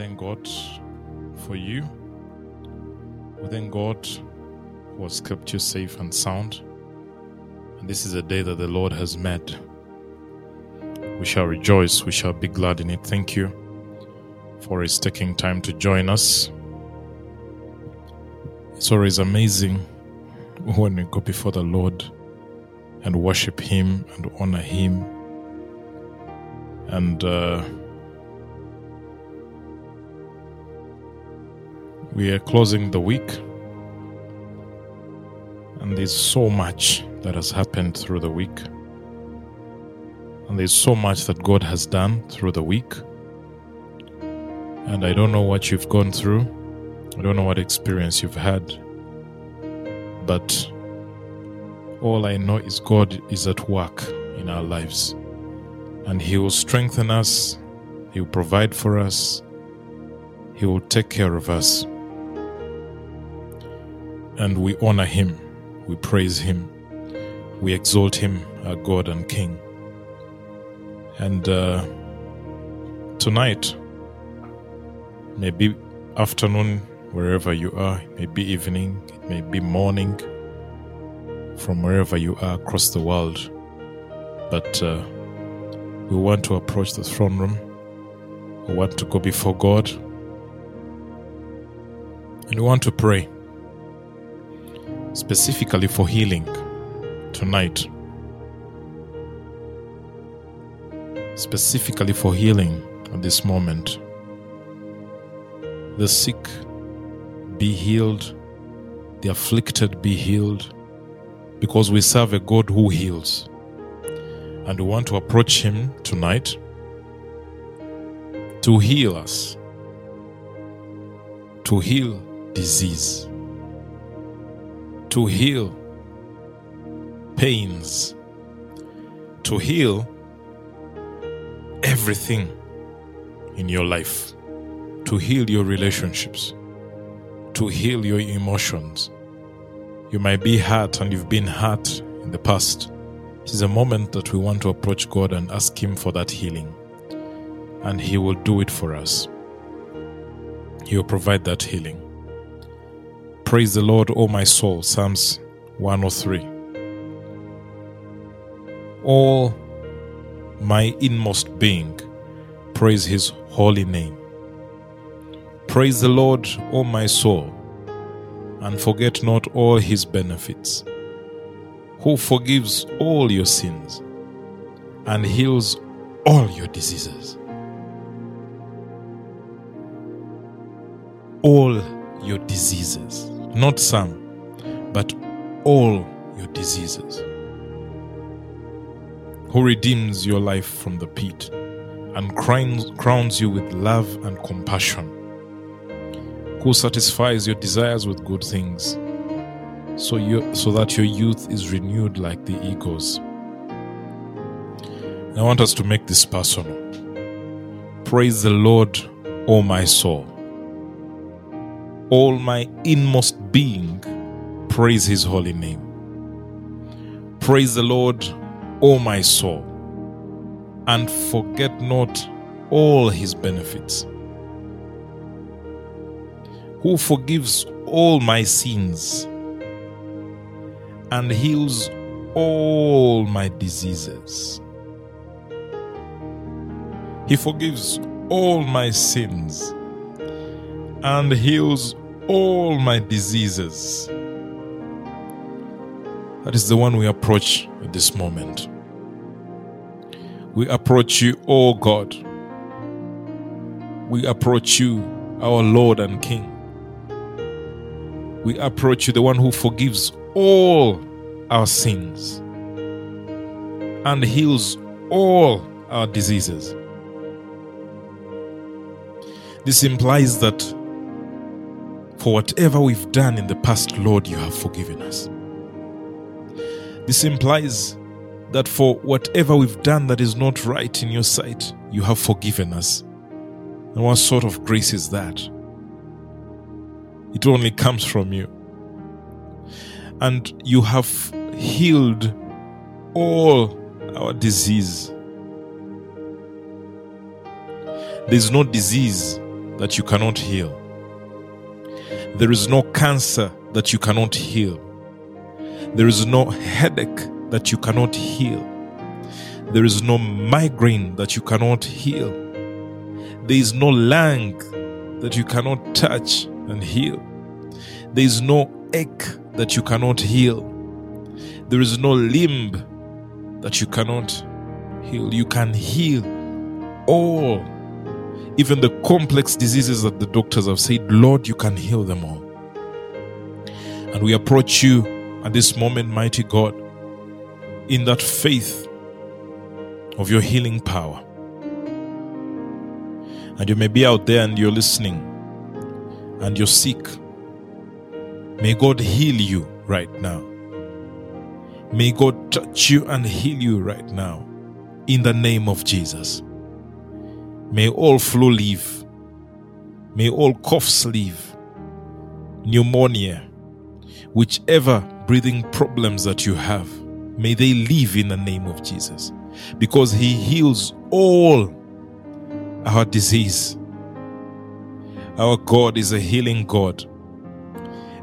Thank God for you. We thank God who has kept you safe and sound. And this is a day that the Lord has made. We shall rejoice, we shall be glad in it. Thank you for His taking time to join us. It's always amazing when we go before the Lord and worship Him and honor Him. And uh, we are closing the week, and there's so much that has happened through the week. And there's so much that God has done through the week. And I don't know what you've gone through. I don't know what experience you've had. But all I know is God is at work in our lives. And He will strengthen us, He will provide for us, He will take care of us. And we honor Him, we praise Him, we exalt Him, our God and King. And uh, tonight, maybe afternoon, wherever you are, maybe evening, it may be morning, from wherever you are across the world. But uh, we want to approach the throne room. We want to go before God. And we want to pray specifically for healing tonight. Specifically for healing at this moment. The sick be healed, the afflicted be healed, because we serve a God who heals. And we want to approach Him tonight to heal us, to heal disease, to heal pains, to heal everything in your life, to heal your relationships, to heal your emotions. You might be hurt and you've been hurt in the past. This is a moment that we want to approach God and ask Him for that healing. And He will do it for us. He will provide that healing. Praise the Lord, O my soul. Psalms 103. All my inmost being, praise His holy name. Praise the Lord, O my soul, and forget not all His benefits, who forgives all your sins and heals all your diseases. All your diseases, not some, but all your diseases. Who redeems your life from the pit and crowns, you with love and compassion. Who satisfies your desires with good things so, you, so that your youth is renewed like the eagles. I want us to make this personal. Praise the Lord, O my soul. All my inmost being, praise his holy name. Praise the Lord, O my soul, and forget not all his benefits. Who forgives all my sins and heals all my diseases. He forgives all my sins and heals all my diseases. That is the one we approach at this moment. We approach you, O God. We approach you, our Lord and King. We approach you, the one who forgives all our sins and heals all our diseases. This implies that for whatever we've done in the past, Lord, you have forgiven us. This implies that for whatever we've done that is not right in your sight, you have forgiven us. And what sort of grace is that? It only comes from you. And you have healed all our disease. There's no disease that you cannot heal. There is no cancer that you cannot heal. There is no headache that you cannot heal. There is no migraine that you cannot heal. There is no lung that you cannot touch and heal. There is no ache that you cannot heal. There is no limb that you cannot heal. You can heal all, even the complex diseases that the doctors have said, Lord, you can heal them all. And we approach you at this moment, mighty God, in that faith of your healing power. And you may be out there and you're listening and you're sick. May God heal you right now. May God touch you and heal you right now in the name of Jesus. May all flu leave. May all coughs leave. Pneumonia, whichever breathing problems that you have, may they leave in the name of Jesus because He heals all our disease. Our God is a healing God.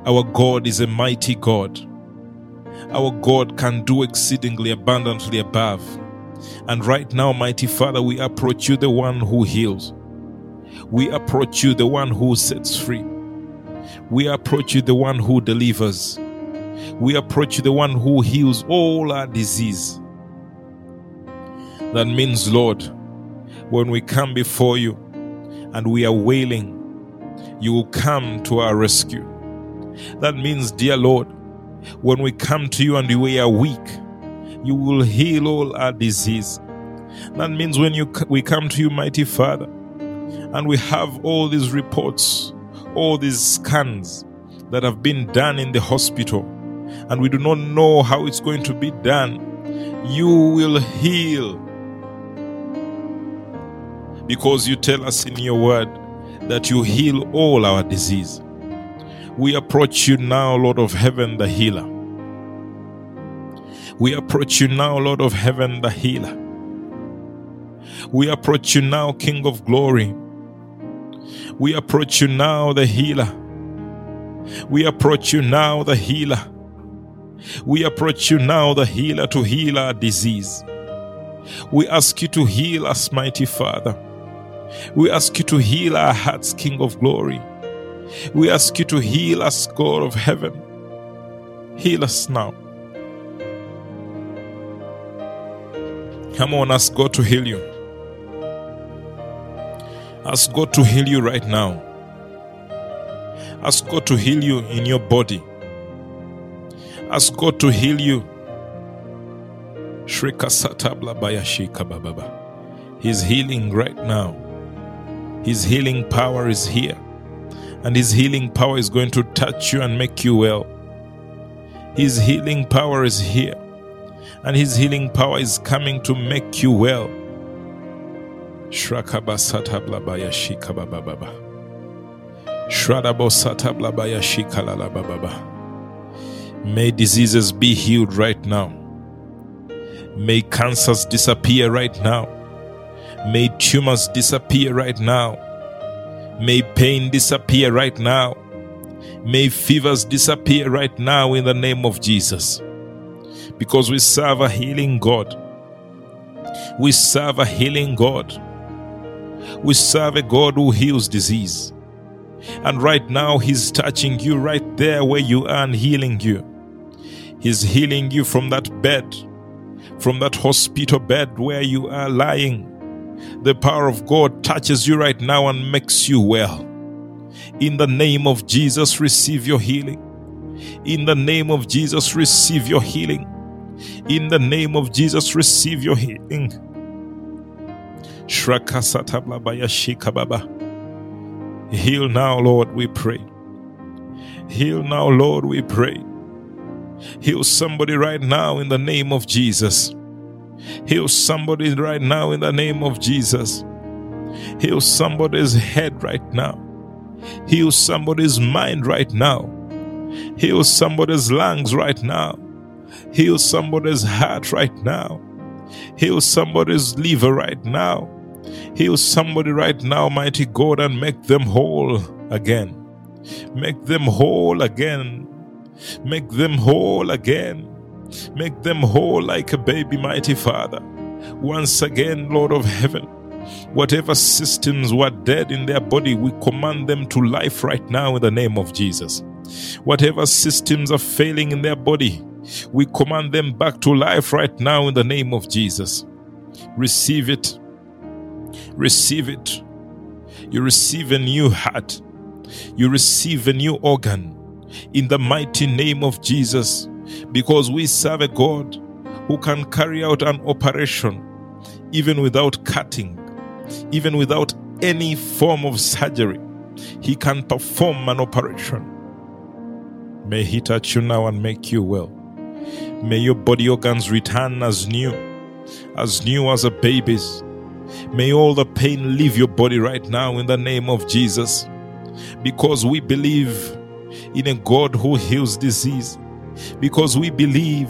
Our God is a mighty God. Our God can do exceedingly abundantly above. And right now, mighty Father, we approach you, the one who heals. We approach you, the one who sets free. We approach you, the one who delivers. We approach you, the one who heals all our disease. That means, Lord, when we come before you and we are wailing, you will come to our rescue. That means, dear Lord, when we come to you and we are weak, you will heal all our disease. That means when you, we come to you, mighty Father, and we have all these reports, all these scans that have been done in the hospital, and we do not know how it's going to be done, you will heal. Because you tell us in your word that you heal all our disease. We approach you now, Lord of heaven, the healer. We approach you now, Lord of heaven, the healer. We approach you now, King of glory. We approach you now, the healer. We approach you now, the healer. We approach you now, the healer, to heal our disease. We ask you to heal us, mighty Father. We ask you to heal our hearts, King of glory. We ask you to heal us, God of heaven. Heal us now. Come on, ask God to heal you. Ask God to heal you right now. Ask God to heal you in your body. Ask God to heal you. He's healing right now. His healing power is here and His healing power is going to touch you and make you well. His healing power is here, and His healing power is coming to make you well. May diseases be healed right now. May cancers disappear right now. May tumors disappear right now. May pain disappear right now. May fevers disappear right now in the name of Jesus. Because we serve a healing God. We serve a healing God. We serve a God who heals disease. And right now, He's touching you right there where you are and healing you. He's healing you from that bed, from that hospital bed where you are lying the power of God touches you right now and makes you well. In the name of Jesus, receive your healing. In the name of Jesus, receive your healing. In the name of Jesus, receive your healing. Heal now, Lord, we pray. Heal now, Lord, we pray. Heal somebody right now in the name of Jesus. Heal somebody right now in the name of Jesus. Heal somebody's head right now. Heal somebody's mind right now. Heal somebody's lungs right now. Heal somebody's heart right now. Heal somebody's liver right now. Heal somebody right now, mighty God, and make them whole again. Make them whole again. Make them whole again. Make them whole like a baby, mighty Father. Once again, Lord of heaven, whatever systems were dead in their body, we command them to life right now in the name of Jesus. Whatever systems are failing in their body, we command them back to life right now in the name of Jesus. Receive it. Receive it. You receive a new heart. You receive a new organ in the mighty name of Jesus because we serve a God who can carry out an operation even without cutting, even without any form of surgery. He can perform an operation. May He touch you now and make you well. May your body organs return as new, as new as a baby's. May all the pain leave your body right now in the name of Jesus. Because we believe in a God who heals disease. Because we believe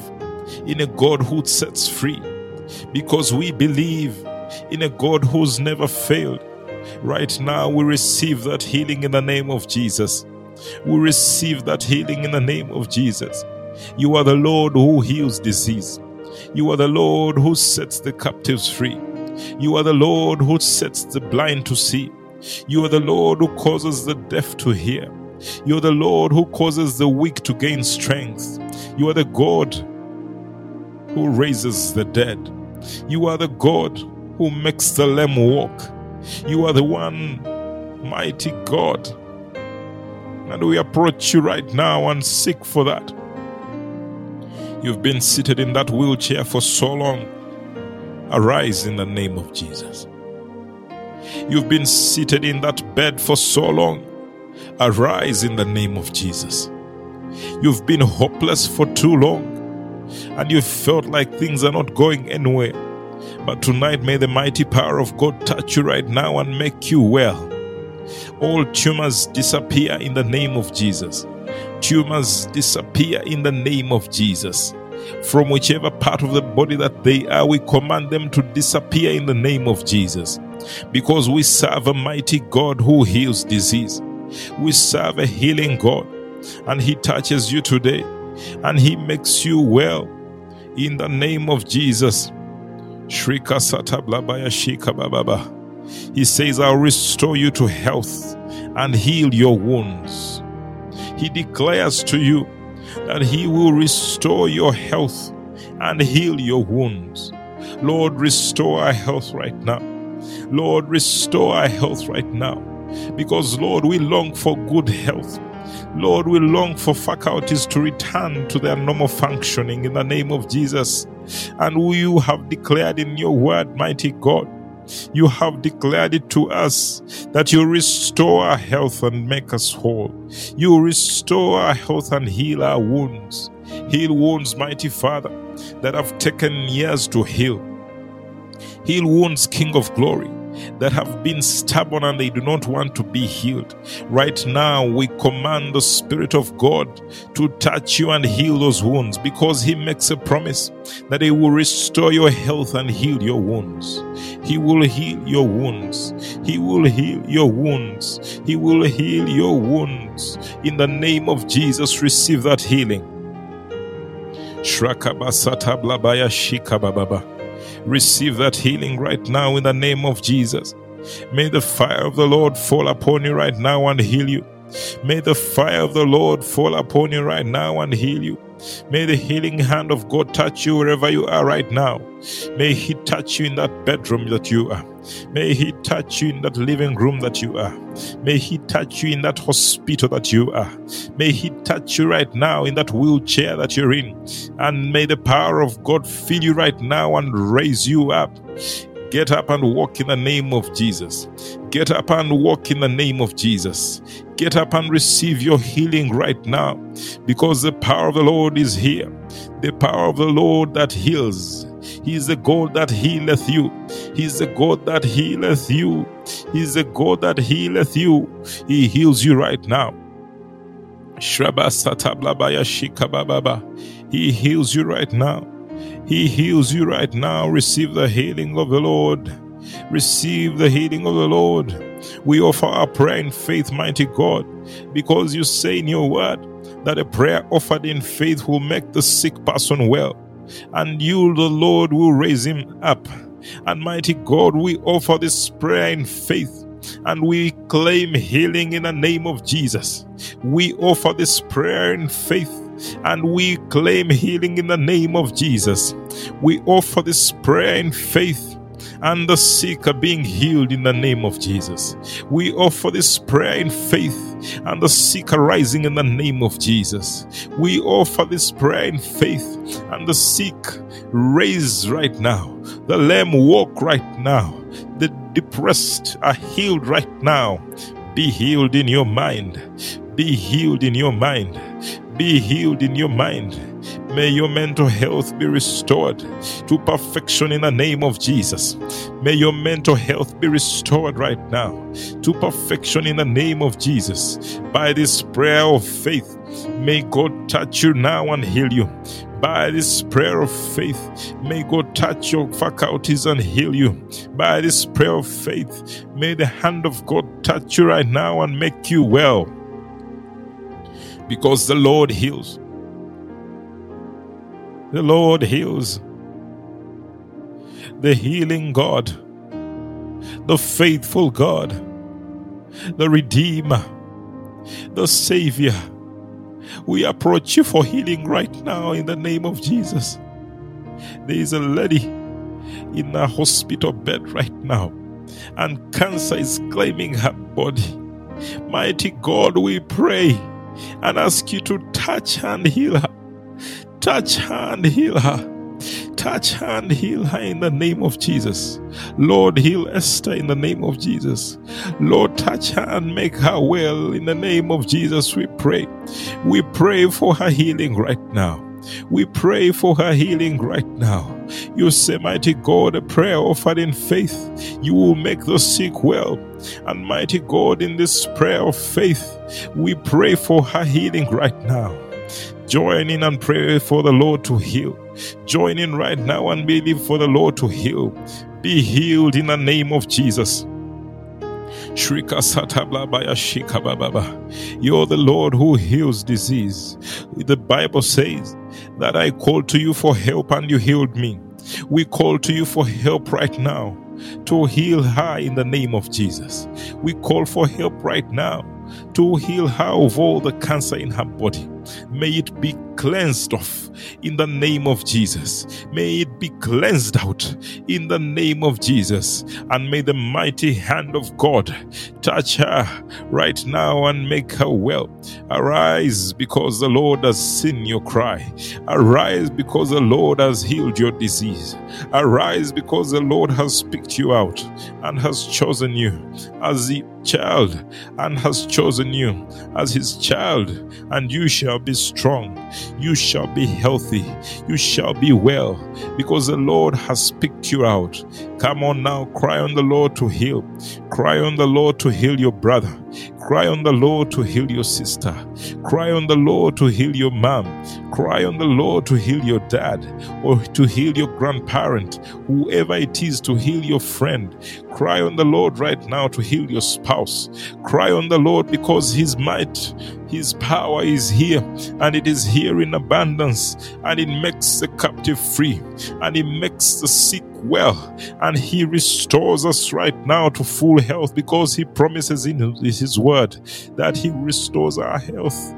in a God who sets free. Because we believe in a God who's never failed. Right now, we receive that healing in the name of Jesus. We receive that healing in the name of Jesus. You are the Lord who heals disease. You are the Lord who sets the captives free. You are the Lord who sets the blind to see. You are the Lord who causes the deaf to hear. You are the Lord who causes the weak to gain strength. You are the God who raises the dead. You are the God who makes the lame walk. You are the one mighty God. And we approach you right now and seek for that. You've been seated in that wheelchair for so long. Arise in the name of Jesus. You've been seated in that bed for so long. Arise in the name of Jesus. You've been hopeless for too long and you've felt like things are not going anywhere. But tonight, may the mighty power of God touch you right now and make you well. All tumors disappear in the name of Jesus. Tumors disappear in the name of Jesus. From whichever part of the body that they are, we command them to disappear in the name of Jesus. Because we serve a mighty God who heals disease. We serve a healing God, and He touches you today, and He makes you well in the name of Jesus. Shrika Satablabaya Shika Bababa. He says, I'll restore you to health and heal your wounds. He declares to you that He will restore your health and heal your wounds. Lord, restore our health right now. Lord, restore our health right now. Because, Lord, we long for good health. Lord, we long for faculties to return to their normal functioning in the name of Jesus. And you have declared in your word, mighty God, you have declared it to us that you restore our health and make us whole. You restore our health and heal our wounds. Heal wounds, mighty Father, that have taken years to heal. Heal wounds, King of glory, that have been stubborn and they do not want to be healed. Right now, we command the Spirit of God to touch you and heal those wounds because He makes a promise that He will restore your health and heal your wounds. He will heal your wounds. He will heal your wounds. He will heal your wounds. In the name of Jesus, receive that healing. Shrakabasata blabaya shikabababa. Receive that healing right now in the name of Jesus. May the fire of the Lord fall upon you right now and heal you. May the fire of the Lord fall upon you right now and heal you. May the healing hand of God touch you wherever you are right now. May He touch you in that bedroom that you are. May He touch you in that living room that you are. May He touch you in that hospital that you are. May He touch you right now in that wheelchair that you're in. And may the power of God fill you right now and raise you up. Get up and walk in the name of Jesus. Get up and walk in the name of Jesus. Get up and receive your healing right now because the power of the Lord is here. The power of the Lord that heals. He is the God that healeth you. He is the God that healeth you. He is the God that healeth you. He heals you right now. He heals you right now. He heals you right now. Receive the healing of the Lord. Receive the healing of the Lord. We offer our prayer in faith, mighty God, because you say in your word that a prayer offered in faith will make the sick person well, and you, the Lord, will raise him up. And mighty God, we offer this prayer in faith and we claim healing in the name of Jesus. We offer this prayer in faith and we claim healing in the name of Jesus. We offer this prayer in faith and the sick are being healed in the name of Jesus. We offer this prayer in faith and the sick are rising in the name of Jesus. We offer this prayer in faith and the sick raise right now. The lame walk right now. The depressed are healed right now. Be healed in your mind. Be healed in your mind. Be healed in your mind. May your mental health be restored to perfection in the name of Jesus. May your mental health be restored right now to perfection in the name of Jesus. By this prayer of faith, may God touch you now and heal you by this prayer of faith, may God touch your faculties and heal you. By this prayer of faith, may the hand of God touch you right now and make you well. Because the Lord heals. The Lord heals. The healing God, the faithful God, the Redeemer, the Savior we approach you for healing right now in the name of Jesus. There is a lady in a hospital bed right now, and cancer is claiming her body. Mighty God, we pray and ask you to touch and heal her. Touch and heal her. Touch and heal her in the name of Jesus. Lord, heal Esther in the name of Jesus. Lord, touch her and make her well in the name of Jesus. We pray. We pray for her healing right now. We pray for her healing right now. You say, Mighty God, a prayer offered in faith, you will make the sick well. And mighty God, in this prayer of faith, we pray for her healing right now. Join in and pray for the Lord to heal. Join in right now and believe for the Lord to heal. Be healed in the name of Jesus. Shrika. You're the Lord who heals disease. The Bible says that I called to you for help and you healed me. We call to you for help right now to heal her in the name of Jesus. We call for help right now to heal her of all the cancer in her body. May it be cleansed off in the name of Jesus. May it be cleansed out in the name of Jesus. And may the mighty hand of God touch her right now and make her well. Arise because the Lord has seen your cry. Arise because the Lord has healed your disease. Arise because the Lord has picked you out and has chosen you as the child and has chosen you as his child, and you shall be strong, you shall be healthy, you shall be well, because the Lord has picked you out. Come on now, cry on the Lord to heal. Cry on the Lord to heal your brother. Cry on the Lord to heal your sister. Cry on the Lord to heal your mom. Cry on the Lord to heal your dad or to heal your grandparent, whoever it is to heal your friend. Cry on the Lord right now to heal your spouse. Cry on the Lord because His might, His power is here and it is here in abundance and it makes the captive free and it makes the sick well and he restores us right now to full health because he promises in his word that he restores our health.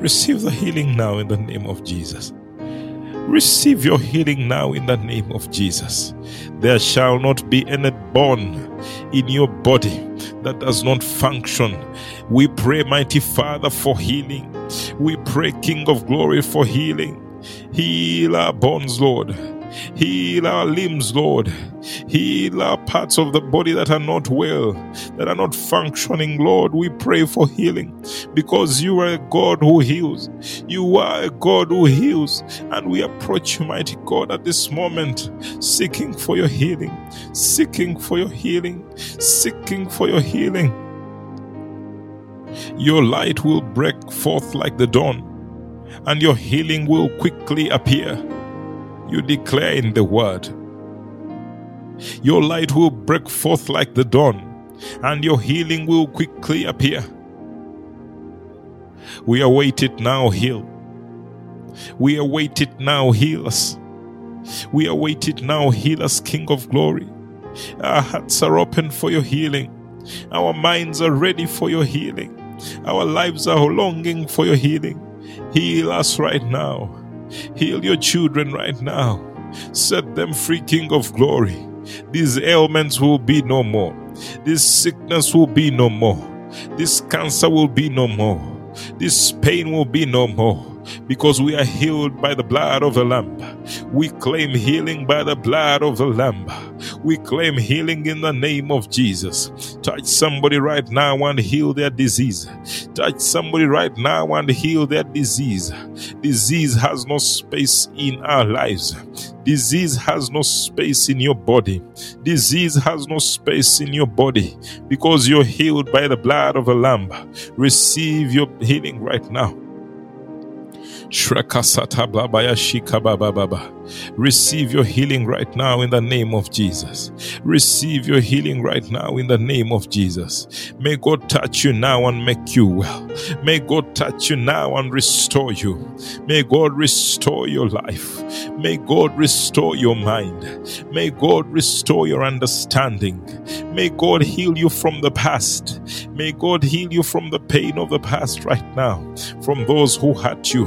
Receive the healing now in the name of jesus. Receive your healing now in the name of jesus. There shall not be any bone in your body that does not function. We pray mighty father for healing. We pray king of glory for healing. Heal our bones lord Heal our limbs, Lord. Heal our parts of the body that are not well, that are not functioning, Lord. We pray for healing because you are a God who heals. You are a God who heals. And we approach you, mighty God, at this moment, seeking for your healing, seeking for your healing, seeking for your healing. Your light will break forth like the dawn, and your healing will quickly appear you declare in the word Your light will break forth like the dawn, and your healing will quickly appear. We await it now, heal. We await it now, heal us. We await it now, heal us, King of glory. Our hearts are open for your healing. Our minds are ready for your healing. Our lives are longing for your healing. Heal us right now. Heal your children right now. Set them free, King of glory. These ailments will be no more. This sickness will be no more. This cancer will be no more. This pain will be no more because we are healed by the blood of the Lamb. We claim healing by the blood of the Lamb. We claim healing in the name of Jesus. Touch somebody right now and heal their disease. Touch somebody right now and heal their disease. Disease has no space in our lives. Disease has no space in your body. Disease has no space in your body because you're healed by the blood of the Lamb. Receive your healing right now. Receive your healing right now in the name of Jesus. Receive your healing right now in the name of Jesus. May God touch you now and make you well. May God touch you now and restore you. May God restore your life. May God restore your mind. May God restore your understanding. May God heal you from the past. May God heal you from the pain of the past right now. From those who hurt you,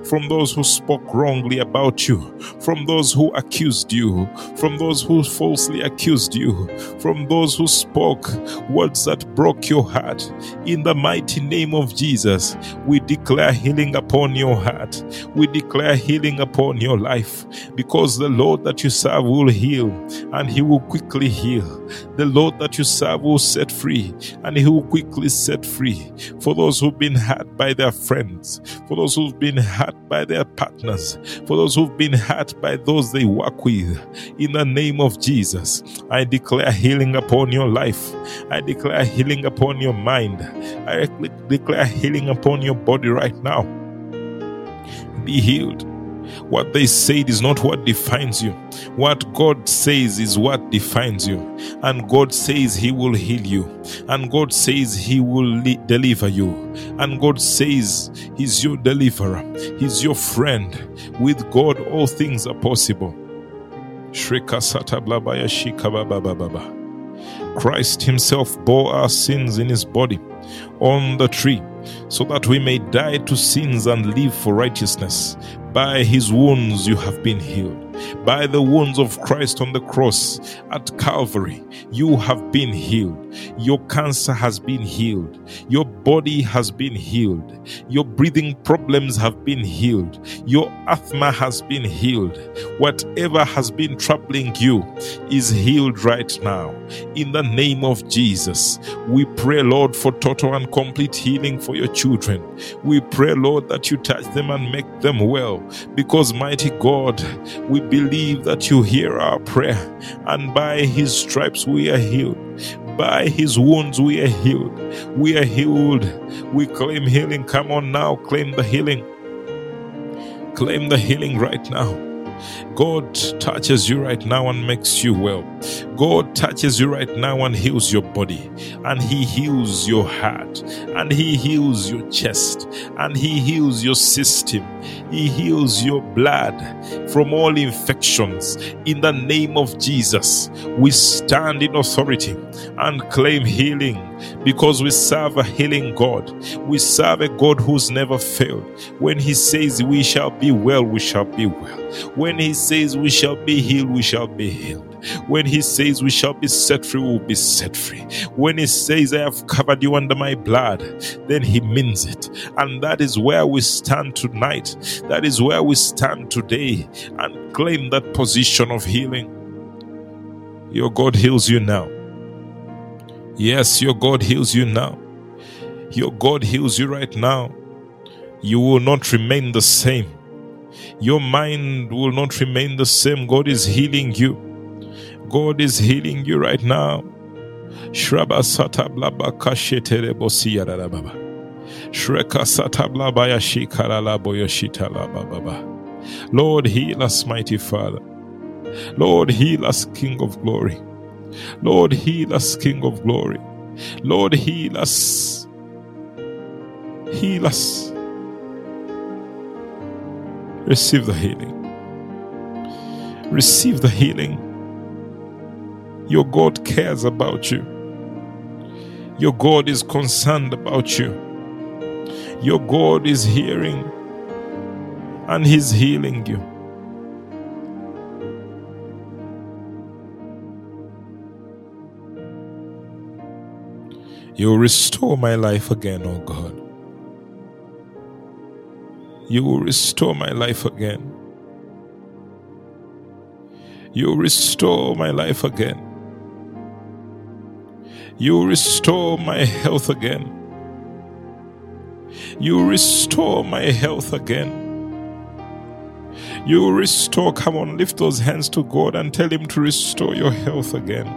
from those who spoke wrongly about you, from those who accused you, from those who falsely accused you, from those who spoke words that broke your heart. In the mighty name of Jesus, we declare healing upon your heart. We declare healing upon your life because the Lord that you serve will heal and he will quickly heal. The Lord that you serve will set free and he will quickly set free. For those who've been hurt by their friends, for those who've been hurt by their partners, for those who've been hurt by those they work with. In the name of Jesus, I declare healing upon your life. I declare healing upon your mind. I declare healing upon your body right now. Be healed. What they said is not what defines you. What God says is what defines you. And God says He will heal you. And God says He will deliver you. And God says He's your deliverer. He's your friend. With God, all things are possible. Christ Himself bore our sins in His body on the tree so that we may die to sins and live for righteousness. By his wounds you have been healed. By the wounds of Christ on the cross at Calvary, you have been healed. Your cancer has been healed. Your body has been healed. Your breathing problems have been healed. Your asthma has been healed. Whatever has been troubling you is healed right now. In the name of Jesus, we pray, Lord, for total and complete healing for your children. We pray, Lord, that you touch them and make them well. Because, mighty God, we believe that you hear our prayer, and by his stripes we are healed. By his wounds we are healed. We are healed. We claim healing. Come on now, claim the healing. Claim the healing right now. God touches you right now and makes you well. God touches you right now and heals your body, and He heals your heart, and He heals your chest, and He heals your system. He heals your blood from all infections. In the name of Jesus, we stand in authority and claim healing because we serve a healing God. We serve a God who's never failed. When He says we shall be well, we shall be well. When He says we shall be healed, we shall be healed. When He says we shall be set free, we will be set free. When He says, I have covered you under my blood, then He means it. And that is where we stand tonight. That is where we stand today and claim that position of healing. Your God heals you now. Yes, your God heals you now. Your God heals you right now. You will not remain the same. Your mind will not remain the same. God is healing you. God is healing you right now. Lord, heal us, mighty Father. Lord, heal us, King of glory. Lord, heal us, King of glory. Lord, heal us. Heal us. Receive the healing. Receive the healing. Your God cares about you. Your God is concerned about you. Your God is hearing and He's healing you. You restore my life again, oh God. You will restore my life again. You will restore my life again. You will restore my health again. You will restore my health again. You will restore. Come on, lift those hands to God and tell Him to restore your health again.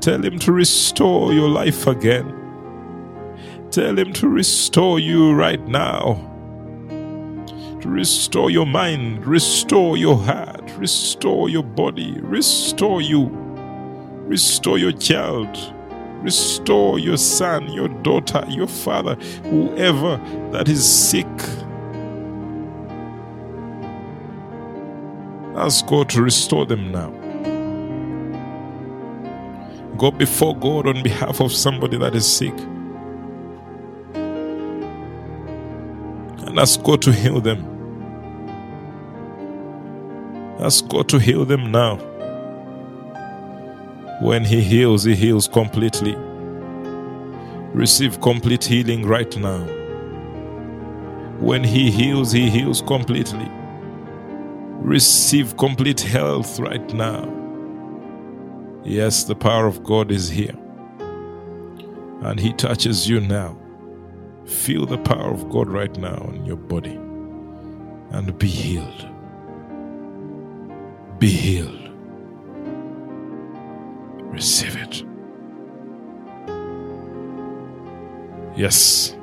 Tell Him to restore your life again. Tell Him to restore you right now. To restore your mind, restore your heart, restore your body, restore you, restore your child, restore your son, your daughter, your father, whoever that is sick. Ask God to restore them now. Go before God on behalf of somebody that is sick. Ask God to heal them. Ask God to heal them now. When He heals, He heals completely. Receive complete healing right now. When He heals, He heals completely. Receive complete health right now. Yes, the power of God is here. And He touches you now. Feel the power of God right now in your body and be healed. Be healed. Receive it. Yes.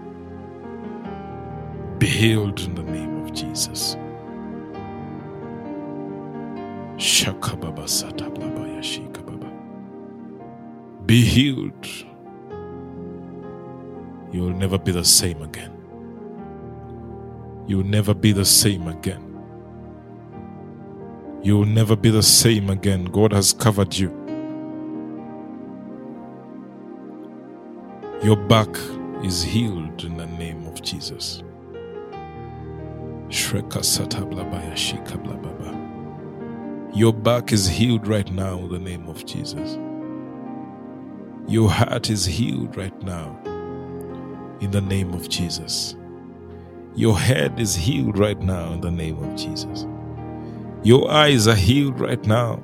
Be healed in the name of Jesus. Shakababa satablabaya shikababa. Be healed. You will never be the same again. You will never be the same again. You will never be the same again. God has covered you. Your back is healed in the name of Jesus. Your back is healed right now in the name of Jesus. Your heart is healed right now in the name of Jesus. Your head is healed right now in the name of Jesus. Your eyes are healed right now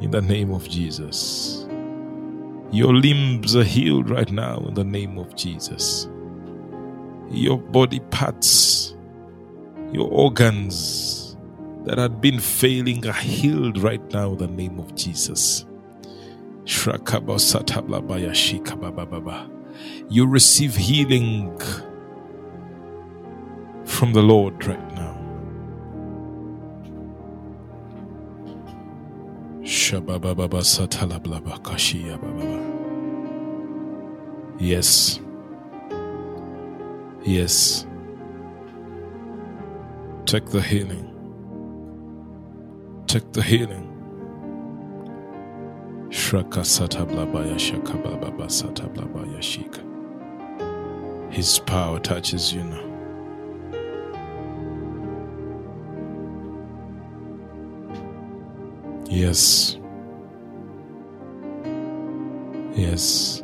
in the name of Jesus. Your limbs are healed right now in the name of Jesus. Your body parts, your organs that had been failing are healed right now in the name of Jesus. You receive healing from the Lord right now. Yes. Yes. Take the healing. Take the healing. His power touches you now. Yes. Yes.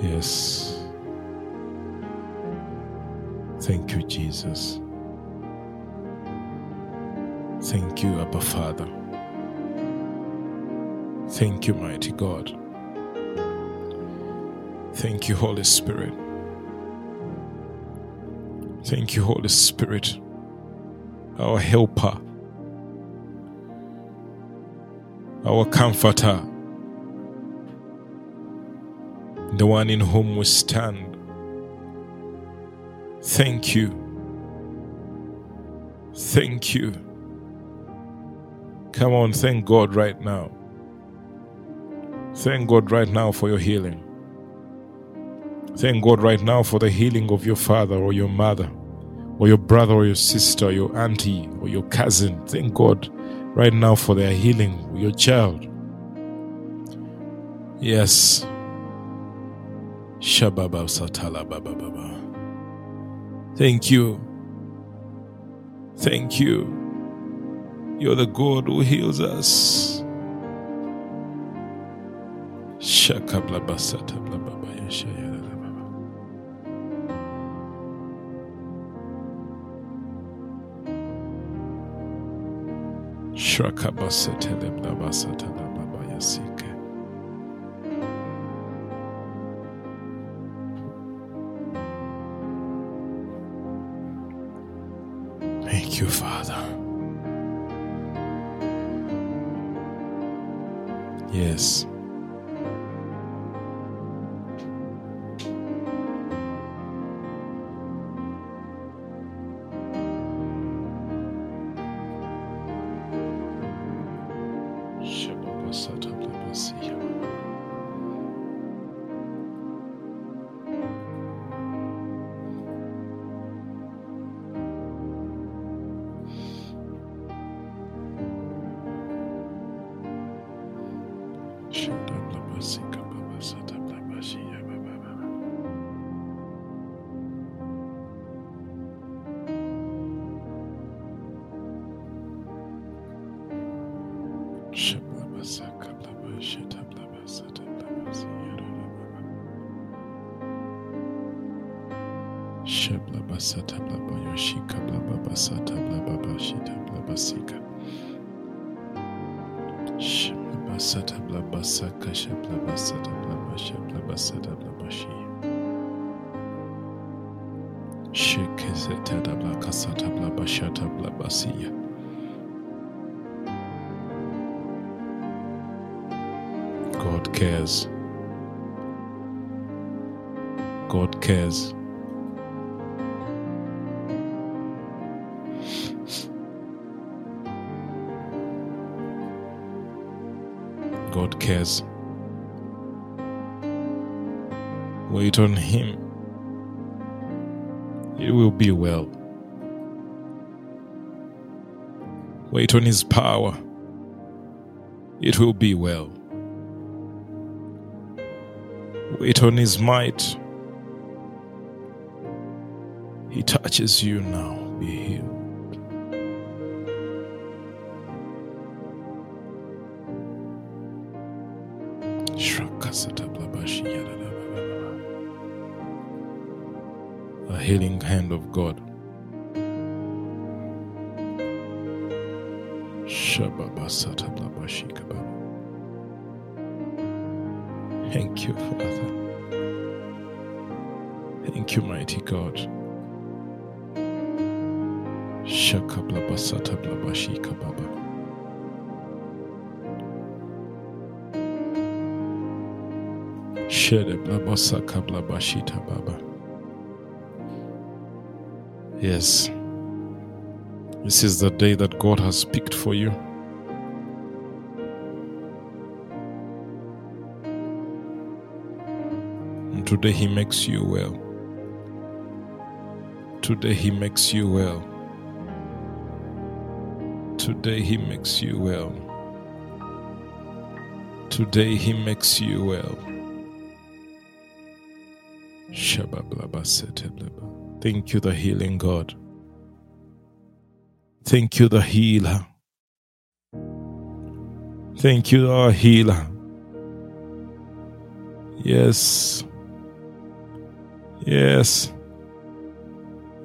Yes. Thank you, Jesus. Thank you, Abba Father. Thank you, mighty God. Thank you, Holy Spirit. Thank you, Holy Spirit, our helper, our comforter, the one in whom we stand. Thank you. Thank you. Come on, thank God right now. Thank God right now for your healing. Thank God right now for the healing of your father or your mother or your brother or your sister, or your auntie or your cousin. Thank God right now for their healing, your child. Yes. Shababa Satala Baba Baba. Thank you. Thank you. You're the God who heals us. Thank you, Father. Yes. Shekezetadablakasatablabashatablabasiya. God cares. God cares. God cares. Wait on Him. It will be well. Wait on His power. It will be well. Wait on His might. He touches you now. Be healed. A healing hand of God. Thank you, Father. Thank you, mighty God. Shakablabasata blabashika baba. Shere blabasaka blabashita baba. Yes. This is the day that God has picked for you. Today He makes you well. Today He makes you well. Today He makes you well. Today He makes you well. Thank you, the healing God. Thank you, the healer. Thank you, our healer. Yes. Yes.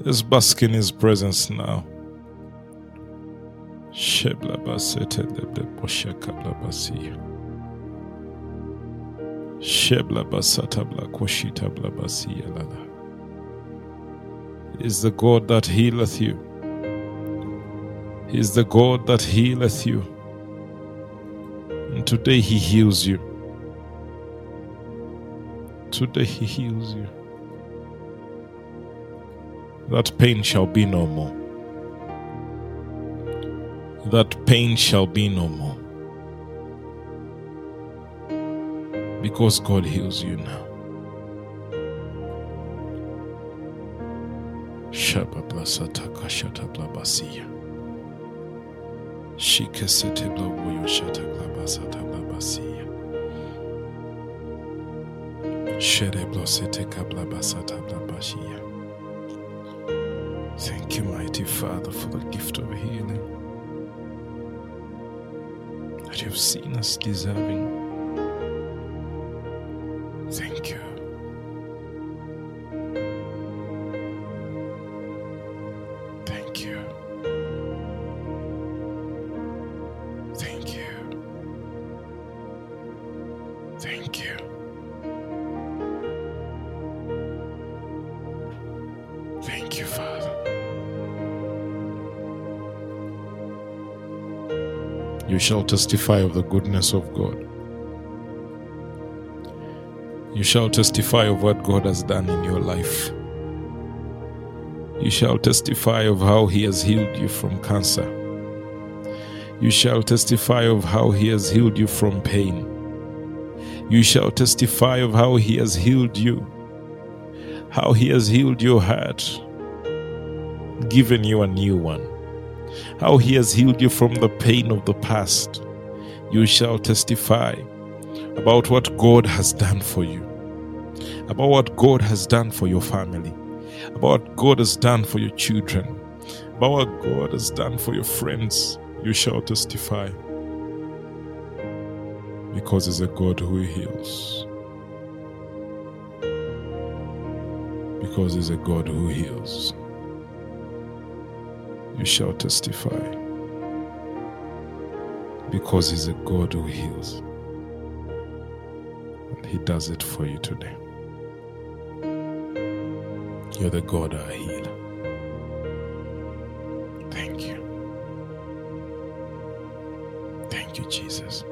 Let's bask in his presence now. Sheblabasetelebleposhakablabasi. Sheblabasatablakoshitablabasi yalala. He is the God that healeth you. He is the God that healeth you. And today he heals you. Today he heals you. That pain shall be no more. that pain shall be no more. Because God heals you now. Shabablasataka shatablabasia. Shikesete blaboyo shatablabasata blabasia. Shereblosete kablabasata blabashia. Thank you, mighty Father, for the gift of healing that you've seen us deserving. Thank you. Thank you. Thank you. Thank you. You shall testify of the goodness of God. You shall testify of what God has done in your life. You shall testify of how He has healed you from cancer. You shall testify of how He has healed you from pain. You shall testify of how He has healed you, how He has healed your heart, given you a new one, how He has healed you from the pain of the past. You shall testify about what God has done for you, about what God has done for your family, about what God has done for your children, about what God has done for your friends. You shall testify because He's a God who heals. Because He's a God who heals. You shall testify because He's a God who heals. And He does it for you today. You're the God I heal. Thank you. Thank you, Jesus.